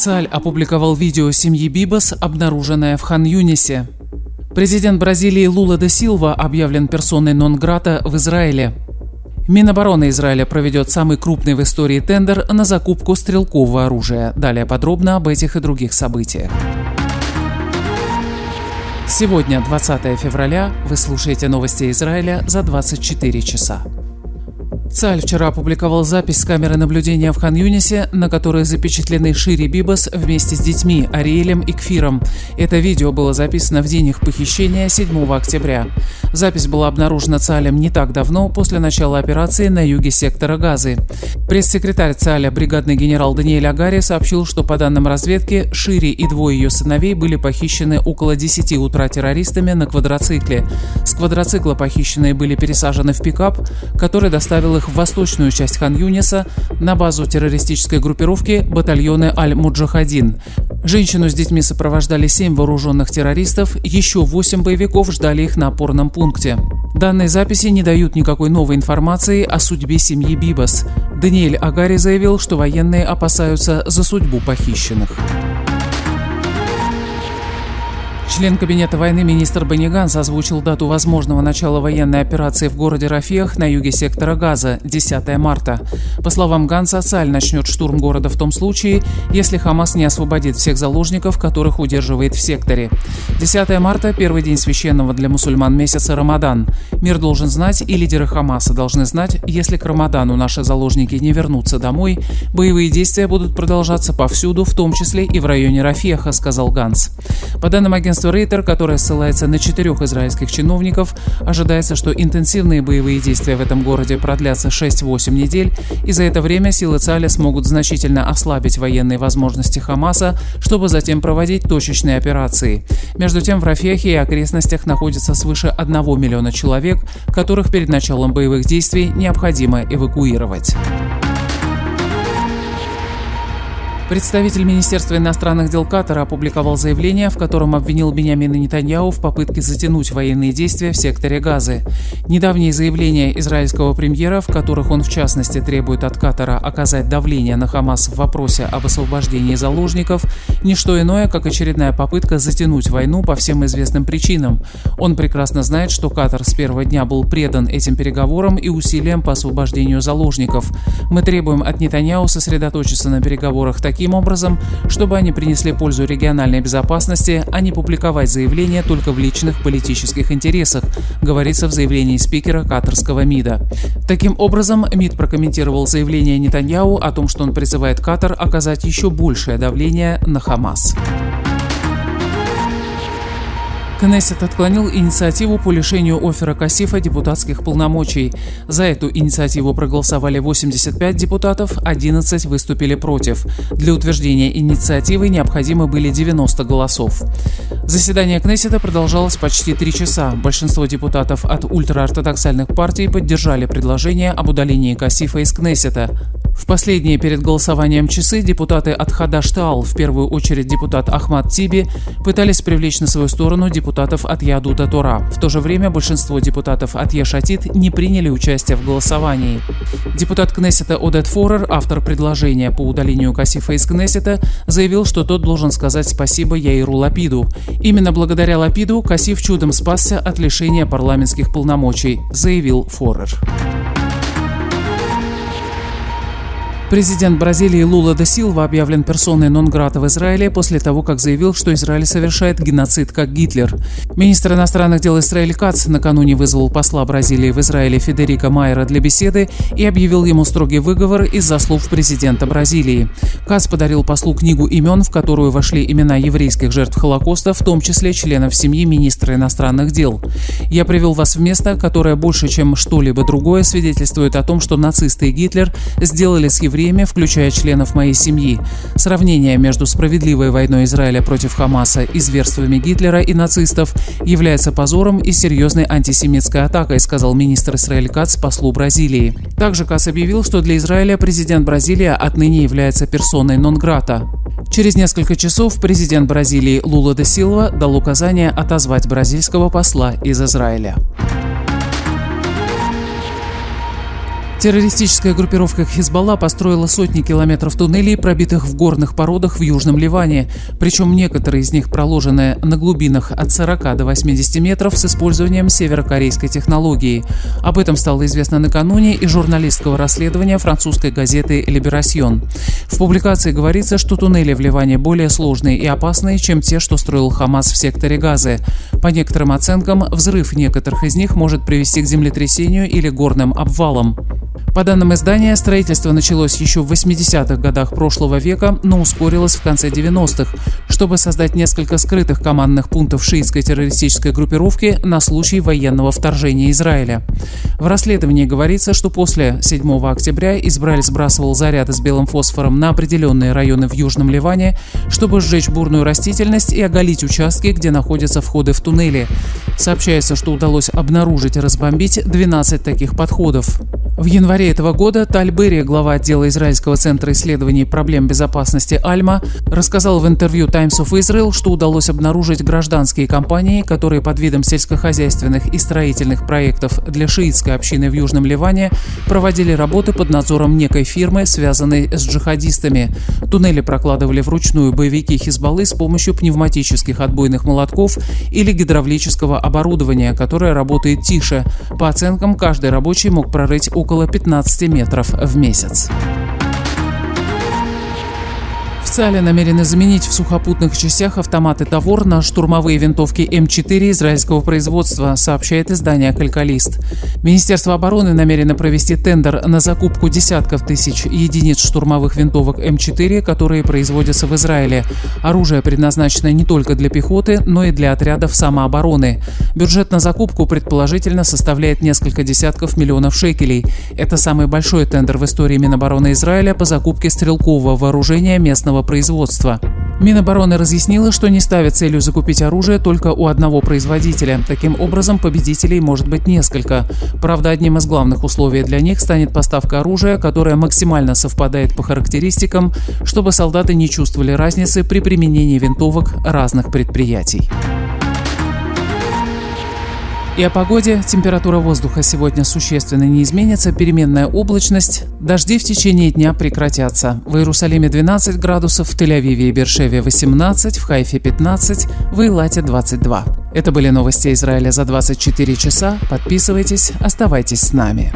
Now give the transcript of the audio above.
Цаль опубликовал видео семьи Бибас, обнаруженное в Хан-Юнисе. Президент Бразилии Лула де Силва объявлен персоной нон-грата в Израиле. Минобороны Израиля проведет самый крупный в истории тендер на закупку стрелкового оружия. Далее подробно об этих и других событиях. Сегодня, 20 февраля, вы слушаете новости Израиля за 24 часа. Цаль вчера опубликовал запись с камеры наблюдения в Хан-Юнисе, на которой запечатлены Шири Бибас вместе с детьми Ариэлем и Кфиром. Это видео было записано в день их похищения 7 октября. Запись была обнаружена Цалем не так давно, после начала операции на юге сектора Газы. Пресс-секретарь Цаля, бригадный генерал Даниэль Агари, сообщил, что по данным разведки, Шири и двое ее сыновей были похищены около 10 утра террористами на квадроцикле. С квадроцикла похищенные были пересажены в пикап, который доставил их их в восточную часть Хан-Юниса на базу террористической группировки батальоны Аль-Муджахадин. Женщину с детьми сопровождали семь вооруженных террористов, еще восемь боевиков ждали их на опорном пункте. Данные записи не дают никакой новой информации о судьбе семьи Бибас. Даниэль Агари заявил, что военные опасаются за судьбу похищенных. Член Кабинета войны министр Баниганс озвучил дату возможного начала военной операции в городе Рафиях на юге сектора Газа – 10 марта. По словам Ганса, Цаль начнет штурм города в том случае, если Хамас не освободит всех заложников, которых удерживает в секторе. 10 марта – первый день священного для мусульман месяца Рамадан. Мир должен знать, и лидеры Хамаса должны знать, если к Рамадану наши заложники не вернутся домой, боевые действия будут продолжаться повсюду, в том числе и в районе Рафеха, сказал Ганс. По данным агентства Рейтер, которое ссылается на четырех израильских чиновников, ожидается, что интенсивные боевые действия в этом городе продлятся 6-8 недель, и за это время силы Цаля смогут значительно ослабить военные возможности Хамаса, чтобы затем проводить точечные операции. Между тем, в Рафехе и окрестностях находится свыше 1 миллиона человек, которых перед началом боевых действий необходимо эвакуировать. Представитель Министерства иностранных дел Катара опубликовал заявление, в котором обвинил Бениамина Нетаньяу в попытке затянуть военные действия в секторе Газы. Недавние заявления израильского премьера, в которых он в частности требует от Катара оказать давление на Хамас в вопросе об освобождении заложников, не что иное, как очередная попытка затянуть войну по всем известным причинам. Он прекрасно знает, что Катар с первого дня был предан этим переговорам и усилиям по освобождению заложников. Мы требуем от Нетаньяу сосредоточиться на переговорах таких таким образом, чтобы они принесли пользу региональной безопасности, а не публиковать заявления только в личных политических интересах, говорится в заявлении спикера катарского МИДа. Таким образом, МИД прокомментировал заявление Нетаньяу о том, что он призывает Катар оказать еще большее давление на Хамас. Кнессет отклонил инициативу по лишению Офера Кассифа депутатских полномочий. За эту инициативу проголосовали 85 депутатов, 11 выступили против. Для утверждения инициативы необходимы были 90 голосов. Заседание Кнессета продолжалось почти три часа. Большинство депутатов от ультраортодоксальных партий поддержали предложение об удалении Кассифа из Кнессета. В последние перед голосованием часы депутаты от Хадаштаал, в первую очередь депутат Ахмад Тиби, пытались привлечь на свою сторону депутатов от Ядута Тора. В то же время большинство депутатов от Ешатит не приняли участие в голосовании. Депутат Кнессета Одет Форер, автор предложения по удалению Касифа из Кнессета, заявил, что тот должен сказать спасибо Яиру Лапиду. Именно благодаря Лапиду Касиф чудом спасся от лишения парламентских полномочий, заявил Форер. Президент Бразилии Лула де Силва объявлен персоной нон-грата в Израиле после того, как заявил, что Израиль совершает геноцид как Гитлер. Министр иностранных дел Израиля Кац накануне вызвал посла Бразилии в Израиле Федерико Майера для беседы и объявил ему строгий выговор из-за слов президента Бразилии. Кац подарил послу книгу имен, в которую вошли имена еврейских жертв Холокоста, в том числе членов семьи министра иностранных дел. «Я привел вас в место, которое больше, чем что-либо другое, свидетельствует о том, что нацисты и Гитлер сделали с евреями время, включая членов моей семьи. Сравнение между справедливой войной Израиля против Хамаса и зверствами Гитлера и нацистов является позором и серьезной антисемитской атакой, сказал министр Израиль Кац послу Бразилии. Также Кац объявил, что для Израиля президент Бразилии отныне является персоной нон-грата. Через несколько часов президент Бразилии Лула де Силва дал указание отозвать бразильского посла из Израиля. Террористическая группировка Хизбалла построила сотни километров туннелей, пробитых в горных породах в Южном Ливане, причем некоторые из них проложены на глубинах от 40 до 80 метров с использованием северокорейской технологии. Об этом стало известно накануне из журналистского расследования французской газеты «Либерасьон». В публикации говорится, что туннели в Ливане более сложные и опасные, чем те, что строил Хамас в секторе Газы. По некоторым оценкам, взрыв некоторых из них может привести к землетрясению или горным обвалам. По данным издания, строительство началось еще в 80-х годах прошлого века, но ускорилось в конце 90-х, чтобы создать несколько скрытых командных пунктов шиитской террористической группировки на случай военного вторжения Израиля. В расследовании говорится, что после 7 октября Израиль сбрасывал заряды с белым фосфором на определенные районы в Южном Ливане, чтобы сжечь бурную растительность и оголить участки, где находятся входы в туннели. Сообщается, что удалось обнаружить и разбомбить 12 таких подходов. В январе этого года Таль Берри, глава отдела Израильского центра исследований проблем безопасности Альма, рассказал в интервью Times of Israel, что удалось обнаружить гражданские компании, которые под видом сельскохозяйственных и строительных проектов для шиитской общины в Южном Ливане проводили работы под надзором некой фирмы, связанной с джихадистами. Туннели прокладывали вручную боевики Хизбаллы с помощью пневматических отбойных молотков или гидравлического оборудования, которое работает тише. По оценкам, каждый рабочий мог прорыть около около 15 метров в месяц. ЦАЛе намерены заменить в сухопутных частях автоматы «Тавор» на штурмовые винтовки М4 израильского производства, сообщает издание «Калькалист». Министерство обороны намерено провести тендер на закупку десятков тысяч единиц штурмовых винтовок М4, которые производятся в Израиле. Оружие предназначено не только для пехоты, но и для отрядов самообороны. Бюджет на закупку предположительно составляет несколько десятков миллионов шекелей. Это самый большой тендер в истории Минобороны Израиля по закупке стрелкового вооружения местного собственного производства. Минобороны разъяснила, что не ставит целью закупить оружие только у одного производителя. Таким образом, победителей может быть несколько. Правда, одним из главных условий для них станет поставка оружия, которое максимально совпадает по характеристикам, чтобы солдаты не чувствовали разницы при применении винтовок разных предприятий. И о погоде. Температура воздуха сегодня существенно не изменится, переменная облачность. Дожди в течение дня прекратятся. В Иерусалиме 12 градусов, в Тель-Авиве и Бершеве 18, в Хайфе 15, в Илате 22. Это были новости Израиля за 24 часа. Подписывайтесь, оставайтесь с нами.